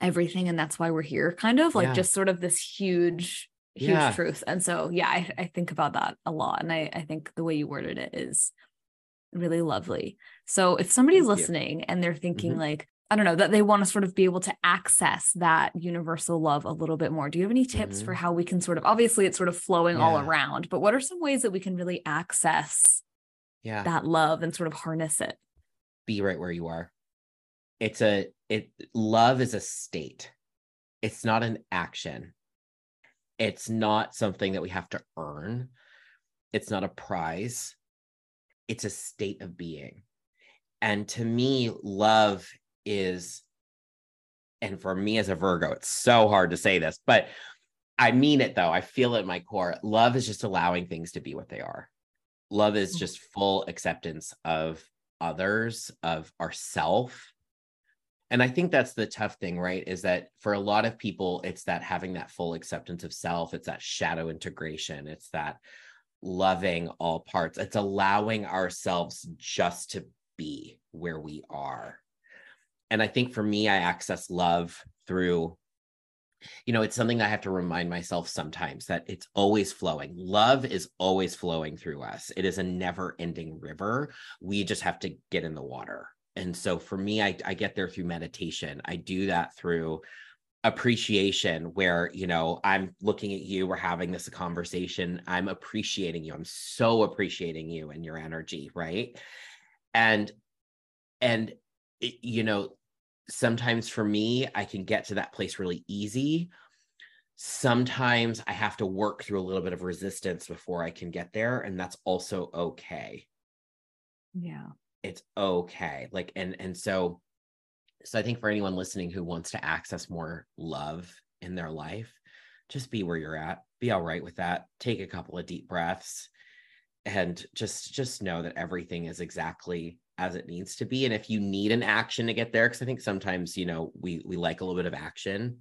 everything and that's why we're here kind of like yeah. just sort of this huge huge yeah. truth and so yeah I, I think about that a lot and I, I think the way you worded it is really lovely so if somebody's Thank listening you. and they're thinking mm-hmm. like I don't know, that they want to sort of be able to access that universal love a little bit more. Do you have any tips mm-hmm. for how we can sort of obviously it's sort of flowing yeah. all around, but what are some ways that we can really access yeah. that love and sort of harness it? Be right where you are. It's a it love is a state. It's not an action. It's not something that we have to earn. It's not a prize. It's a state of being. And to me, love is and for me as a Virgo, it's so hard to say this, but I mean it though. I feel it in my core. Love is just allowing things to be what they are. Love is mm. just full acceptance of others, of ourself. And I think that's the tough thing, right? Is that for a lot of people, it's that having that full acceptance of self, it's that shadow integration, it's that loving all parts, it's allowing ourselves just to be where we are and I think for me, I access love through, you know, it's something I have to remind myself sometimes that it's always flowing. Love is always flowing through us. It is a never ending river. We just have to get in the water. And so for me, I, I get there through meditation. I do that through appreciation where you know i'm looking at you we're having this conversation i'm appreciating you i'm so appreciating you and your energy right and and you know, sometimes for me, I can get to that place really easy. Sometimes I have to work through a little bit of resistance before I can get there. And that's also okay. Yeah. It's okay. Like, and, and so, so I think for anyone listening who wants to access more love in their life, just be where you're at. Be all right with that. Take a couple of deep breaths and just just know that everything is exactly as it needs to be and if you need an action to get there because i think sometimes you know we we like a little bit of action.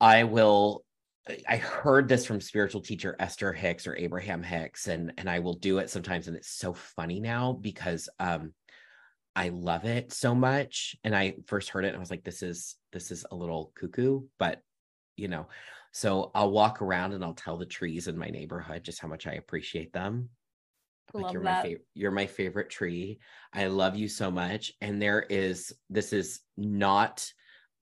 I will i heard this from spiritual teacher esther hicks or abraham hicks and and i will do it sometimes and it's so funny now because um i love it so much. And i first heard it and i was like this is this is a little cuckoo but you know so i'll walk around and i'll tell the trees in my neighborhood just how much i appreciate them like you're that. my favorite you're my favorite tree. I love you so much. And there is this is not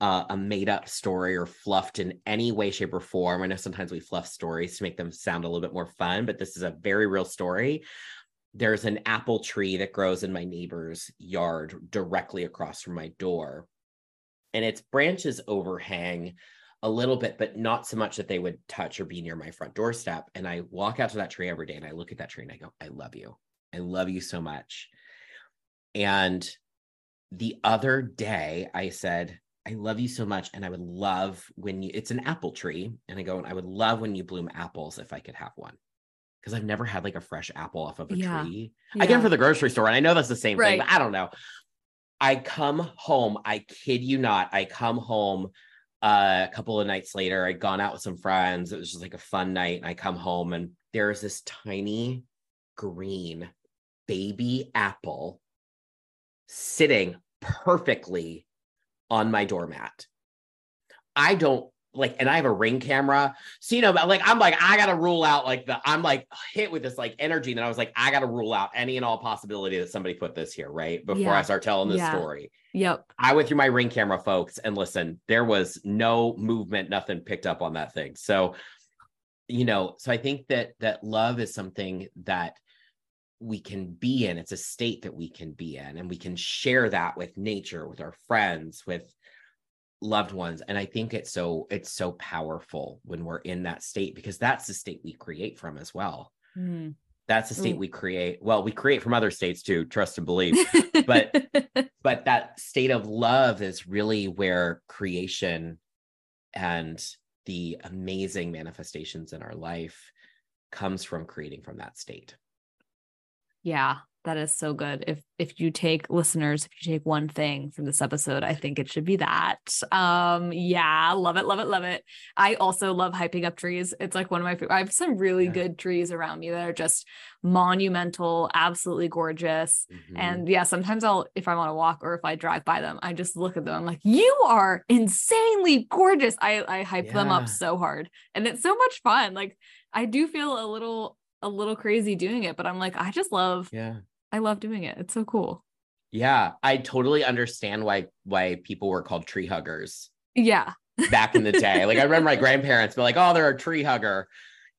uh, a made up story or fluffed in any way shape or form. I know sometimes we fluff stories to make them sound a little bit more fun but this is a very real story. There's an apple tree that grows in my neighbor's yard directly across from my door. And its branches overhang a little bit, but not so much that they would touch or be near my front doorstep. And I walk out to that tree every day and I look at that tree and I go, I love you. I love you so much. And the other day I said, I love you so much. And I would love when you, it's an apple tree. And I go, and I would love when you bloom apples if I could have one. Cause I've never had like a fresh apple off of a Yeah. tree. I get them Yeah. for the grocery store. And I know that's the same thing, but I don't know. I come home, I kid you not, I come home uh, a couple of nights later. I'd gone out with some friends. It was just like a fun night. And I come home and there's this tiny green baby apple sitting perfectly on my doormat. I don't like, and I have a ring camera. So, you know, but like, I'm like, I got to rule out like the, I'm like hit with this like energy. And I was like, I got to rule out any and all possibility that somebody put this here, right? Before Yeah. I start telling this Yeah. story. Yep. I went through my ring camera, folks, and listen, there was no movement, nothing picked up on that thing. So, you know, so I think that that love is something that we can be in. It's a state that we can be in, and we can share that with nature, with our friends, with loved ones. And I think it's so it's so powerful when we're in that state because that's the state we create from as well. Mm. That's the state Mm. we create. Well, we create from other states too, trust and believe But- but that state of love is really where creation and the amazing manifestations in our life comes from creating from that state Yeah, that is so good. If if you take listeners, if you take one thing from this episode, I think it should be that. Um, yeah, love it, love it, love it. I also love hyping up trees. It's like one of my favorite. I have some really Yeah. good trees around me that are just monumental, absolutely gorgeous. Mhm. And yeah, sometimes I'll, if I'm on a walk or if I drive by them, I just look at them. I'm like, you are insanely gorgeous. I, I hype them up so hard. And it's so much fun. Like I do feel a little, a little crazy doing it, but I'm like, I just love, yeah I love doing it. It's so cool. yeah i totally understand why why people were called tree huggers Yeah. back in the day like i remember my grandparents be like oh they're a tree hugger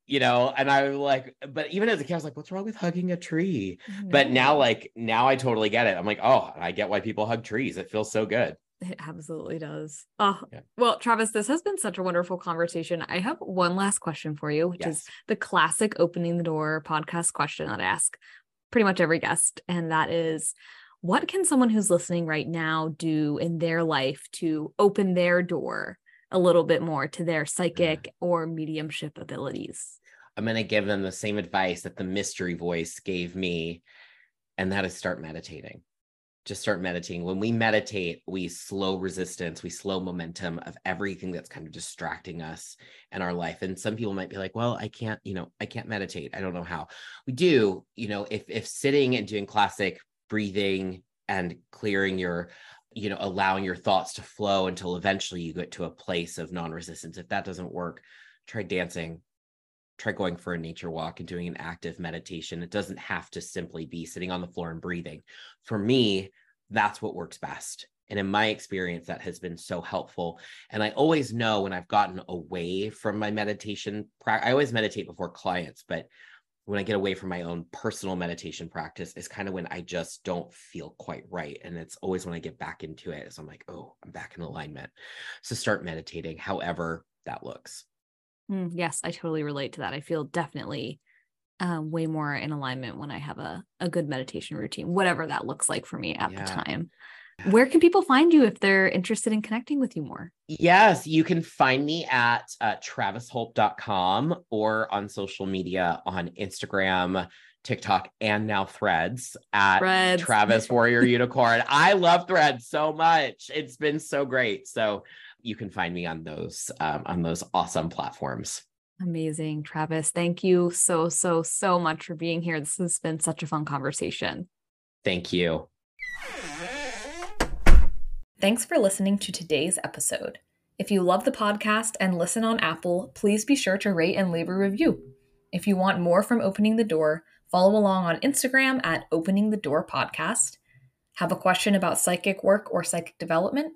you know and i was like but even as a kid i was like what's wrong with hugging a tree but now like now i totally get it i'm like oh i get why people hug trees it feels so good It absolutely does. Oh, Yeah. well, Travis, this has been such a wonderful conversation. I have one last question for you, which is the classic opening the door podcast question that I ask pretty much every guest. And that is what can someone who's listening right now do in their life to open their door a little bit more to their psychic or mediumship abilities? I'm going to give them the same advice that the mystery voice gave me, and that is start meditating. Just start meditating. When we meditate, we slow resistance, we slow momentum of everything that's kind of distracting us in our life. And some people might be like, well, I can't, you know, I can't meditate. I don't know how. We do, you know, if if sitting and doing classic breathing and clearing your you know allowing your thoughts to flow until eventually you get to a place of non-resistance if that doesn't work try dancing try going for a nature walk and doing an active meditation. It doesn't have to simply be sitting on the floor and breathing. For me, that's what works best. And in my experience, that has been so helpful. And I always know when I've gotten away from my meditation, pra- I always meditate before clients, but when I get away from my own personal meditation practice is kind of when I just don't feel quite right. And it's always when I get back into it. So I'm like, oh, I'm back in alignment. So start meditating, however that looks. Mm, yes, I totally relate to that. I feel definitely um, way more in alignment when I have a, a good meditation routine, whatever that looks like for me at Yeah. the time. Where can people find you if they're interested in connecting with you more? Yes, you can find me at uh, travisholp.com or on social media on Instagram, TikTok, and now Threads at Threads. Travis Warrior Unicorn. I love Threads so much. It's been so great. So you can find me on those um, on those awesome platforms. Amazing, Travis. Thank you so so so much for being here. This has been such a fun conversation. Thank you. Thanks for listening to today's episode. If you love the podcast and listen on Apple, please be sure to rate and leave a review. If you want more from Opening the Door, follow along on Instagram at Opening the Door Podcast. Have a question about psychic work or psychic development?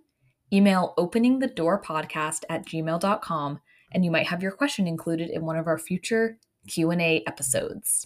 Email openingthedoorpodcast at gmail.com and you might have your question included in one of our future Q&A episodes.